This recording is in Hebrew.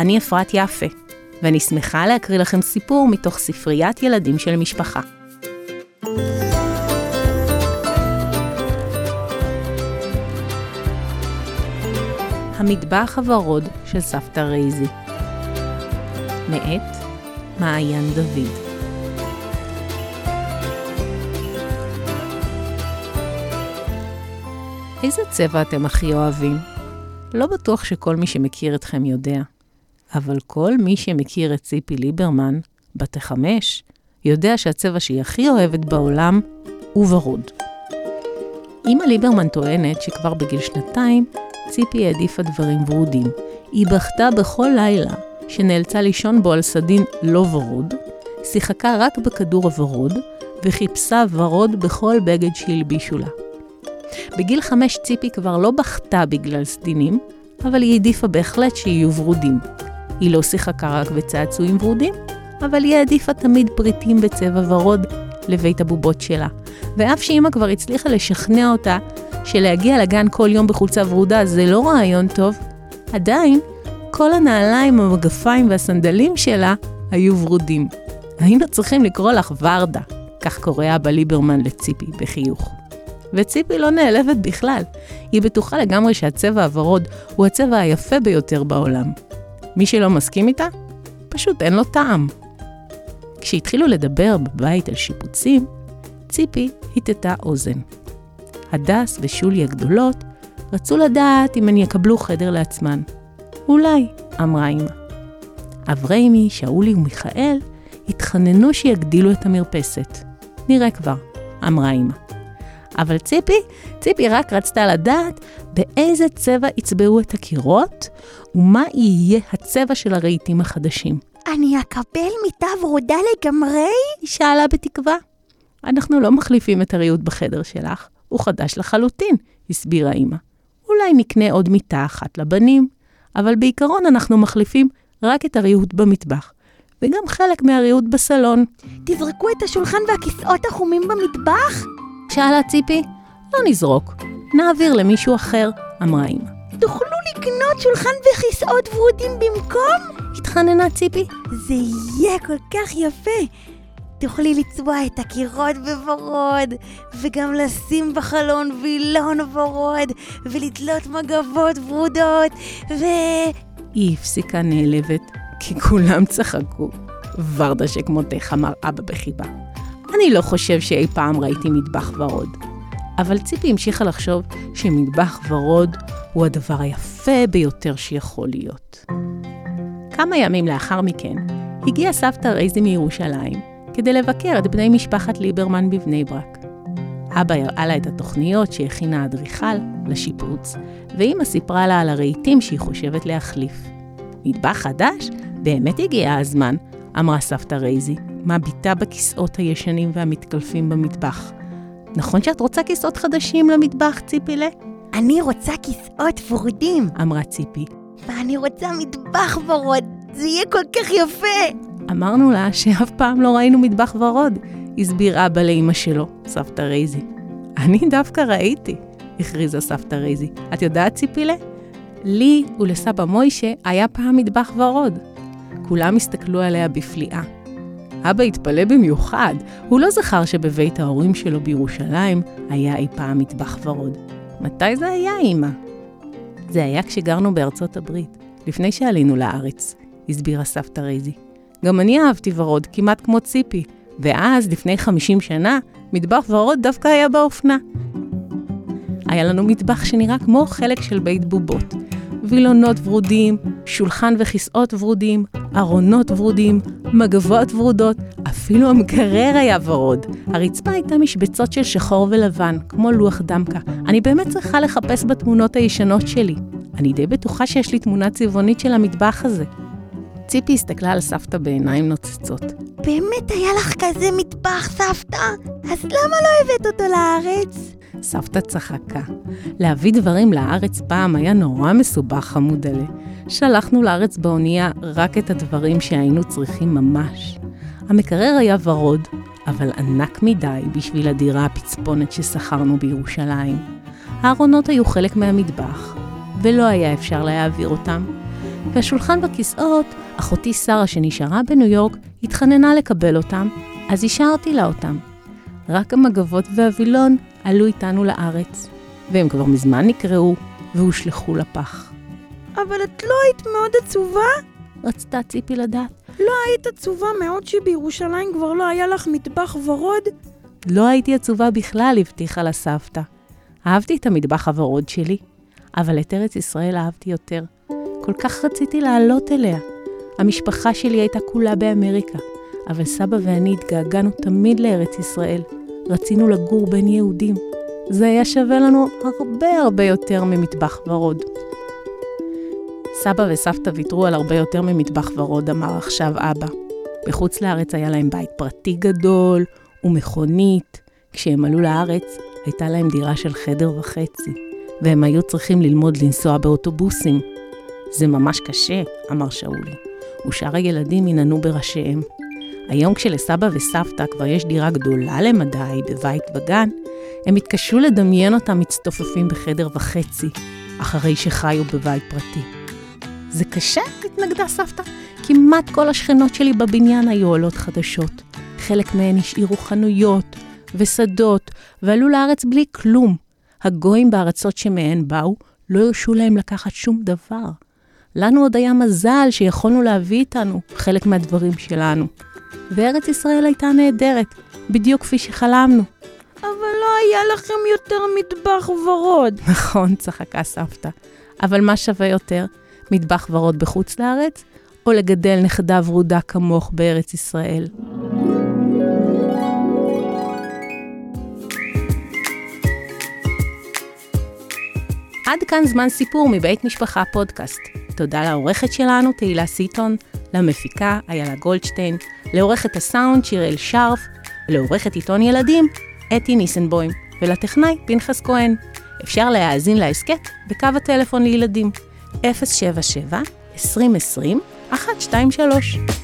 אני אפרת יפה, ואני שמחה להקריא לכם סיפור מתוך ספריית ילדים של משפחה. המטבח הוורוד של סבתא רייזי מאת מעיין דוד איזה צבע אתם הכי אוהבים? לא בטוח שכל מי שמכיר אתכם יודע, אבל כל מי שמכיר את ציפי ליברמן, בת החמש, יודע שהצבע שהיא הכי אוהבת בעולם הוא ורוד. אמא ליברמן טוענת שכבר בגיל שנתיים ציפי העדיפה דברים ורודים. היא בכתה בכל לילה שנאלצה לישון בו על סדין לא ורוד, שיחקה רק בכדור הוורוד, וחיפשה ורוד בכל בגד שהלבישו לה. בגיל חמש ציפי כבר לא בכתה בגלל סדינים, אבל היא העדיפה בהחלט שיהיו ורודים. היא לא שיחקה רק בצעצועים ורודים, אבל היא העדיפה תמיד פריטים בצבע ורוד לבית הבובות שלה. ואף שאימא כבר הצליחה לשכנע אותה שלהגיע לגן כל יום בחולצה ורודה זה לא רעיון טוב, עדיין כל הנעליים, המגפיים והסנדלים שלה היו ורודים. היינו צריכים לקרוא לך ורדה, כך קורא אבא ליברמן לציפי בחיוך. וציפי לא נעלבת בכלל. היא בטוחה לגמרי שהצבע הוורוד הוא הצבע היפה ביותר בעולם. מי שלא מסכים איתה, פשוט אין לו טעם. כשהתחילו לדבר בבית על שיפוצים, ציפי הטטה אוזן. הדס ושולי הגדולות רצו לדעת אם הן יקבלו חדר לעצמן. אולי, אמרה אמא. אבריימי, שאולי ומיכאל התחננו שיגדילו את המרפסת. נראה כבר, אמרה אמא. אבל ציפי, ציפי רק רצתה לדעת באיזה צבע יצבעו את הקירות, ומה יהיה הצבע של הרהיטים החדשים. אני אקבל מיטה ורודה לגמרי? היא שאלה בתקווה. אנחנו לא מחליפים את הריהוט בחדר שלך, הוא חדש לחלוטין, הסבירה אמא. אולי נקנה עוד מיטה אחת לבנים, אבל בעיקרון אנחנו מחליפים רק את הריהוט במטבח, וגם חלק מהריהוט בסלון. תזרקו את השולחן והכיסאות החומים במטבח? שאלה ציפי. לא נזרוק, נעביר למישהו אחר, אמרה אמא. תוכלו לקנות שולחן וכיסאות ורודים במקום? התחננה ציפי. זה יהיה כל כך יפה. תוכלי לצבוע את הקירות בוורוד, וגם לשים בחלון וילון ורוד, ולתלות מגבות ורודות, ו... היא הפסיקה נעלבת, כי כולם צחקו. ורדה שכמותך, אמר אבא בחיבה. אני לא חושב שאי פעם ראיתי מטבח ורוד. אבל ציפי המשיכה לחשוב שמטבח ורוד הוא הדבר היפה ביותר שיכול להיות. כמה ימים לאחר מכן, הגיעה סבתא רייזי מירושלים כדי לבקר את בני משפחת ליברמן בבני ברק. אבא הראה לה את התוכניות שהכינה האדריכל לשיפוץ, ואימא סיפרה לה על הרהיטים שהיא חושבת להחליף. מטבח חדש? באמת הגיע הזמן, אמרה סבתא רייזי, מביטה בכיסאות הישנים והמתקלפים במטבח. נכון שאת רוצה כיסאות חדשים למטבח, ציפילה? אני רוצה כיסאות ורודים. אמרה ציפי. ואני רוצה מטבח ורוד, זה יהיה כל כך יפה. אמרנו לה שאף פעם לא ראינו מטבח ורוד, הסביר אבא לאמא שלו, סבתא רייזי. אני דווקא ראיתי, הכריזה סבתא רייזי. את יודעת, ציפילה? לי ולסבא מוישה היה פעם מטבח ורוד. כולם הסתכלו עליה בפליאה. אבא התפלא במיוחד, הוא לא זכר שבבית ההורים שלו בירושלים היה אי פעם מטבח ורוד. מתי זה היה, אמא? זה היה כשגרנו בארצות הברית, לפני שעלינו לארץ, הסבירה סבתא רייזי. גם אני אהבתי ורוד, כמעט כמו ציפי, ואז, לפני 50 שנה, מטבח ורוד דווקא היה באופנה. היה לנו מטבח שנראה כמו חלק של בית בובות. וילונות ורודים, שולחן וכיסאות ורודים, ארונות ורודים, מגבות ורודות, אפילו המקרר היה ורוד. הרצפה הייתה משבצות של שחור ולבן, כמו לוח דמקה. אני באמת צריכה לחפש בתמונות הישנות שלי. אני די בטוחה שיש לי תמונה צבעונית של המטבח הזה. ציפי הסתכלה על סבתא בעיניים נוצצות. באמת היה לך כזה מטבח, סבתא? אז למה לא הבאת אותו לארץ? סבתא צחקה. להביא דברים לארץ פעם היה נורא מסובך, חמודלה. שלחנו לארץ באונייה רק את הדברים שהיינו צריכים ממש. המקרר היה ורוד, אבל ענק מדי בשביל הדירה הפצפונת ששכרנו בירושלים. הארונות היו חלק מהמטבח, ולא היה אפשר להעביר אותם. והשולחן בכיסאות, אחותי שרה שנשארה בניו יורק, התחננה לקבל אותם, אז השארתי לה אותם. רק המגבות והווילון עלו איתנו לארץ, והם כבר מזמן נקראו והושלכו לפח. אבל את לא היית מאוד עצובה? רצתה ציפי לדעת. לא היית עצובה מאוד שבירושלים כבר לא היה לך מטבח ורוד? לא הייתי עצובה בכלל, הבטיחה לה סבתא. אהבתי את המטבח הוורוד שלי, אבל את ארץ ישראל אהבתי יותר. כל כך רציתי לעלות אליה. המשפחה שלי הייתה כולה באמריקה, אבל סבא ואני התגעגענו תמיד לארץ ישראל. רצינו לגור בין יהודים. זה היה שווה לנו הרבה הרבה יותר ממטבח ורוד. סבא וסבתא ויתרו על הרבה יותר ממטבח ורוד, אמר עכשיו אבא. בחוץ לארץ היה להם בית פרטי גדול ומכונית. כשהם עלו לארץ, הייתה להם דירה של חדר וחצי, והם היו צריכים ללמוד לנסוע באוטובוסים. זה ממש קשה, אמר שאולי, ושאר הילדים ינענו בראשיהם. היום כשלסבא וסבתא כבר יש דירה גדולה למדי בבית בגן, הם התקשו לדמיין אותם מצטופפים בחדר וחצי, אחרי שחיו בבית פרטי. זה קשה? התנגדה סבתא. כמעט כל השכנות שלי בבניין היו עולות חדשות. חלק מהן השאירו חנויות ושדות, ועלו לארץ בלי כלום. הגויים בארצות שמהן באו, לא הרשו להם לקחת שום דבר. לנו עוד היה מזל שיכולנו להביא איתנו חלק מהדברים שלנו. וארץ ישראל הייתה נהדרת, בדיוק כפי שחלמנו. אבל לא היה לכם יותר מטבח ורוד. נכון, צחקה סבתא. אבל מה שווה יותר, מטבח ורוד בחוץ לארץ, או לגדל נכדה ורודה כמוך בארץ ישראל? עד כאן זמן סיפור מבית משפחה פודקאסט. תודה לעורכת שלנו, תהילה סיטון, למפיקה, איילה גולדשטיין, לעורכת הסאונד, שיראל שרף, לעורכת עיתון ילדים, אתי ניסנבוים, ולטכנאי, פנחס כהן. אפשר להאזין להסכת בקו הטלפון לילדים, 077 2020 123